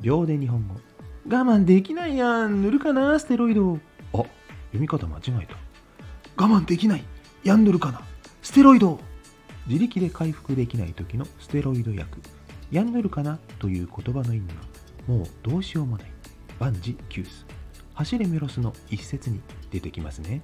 秒で日本語。我慢できないやん。塗るかな？ステロイド。あ読み方間違えた。我慢できない。やん塗るかな？ステロイド。自力で回復できない時のステロイド薬。やん塗るかな？という言葉の意味はもうどうしようもない。万事休す。走れメロスの一節に出てきますね。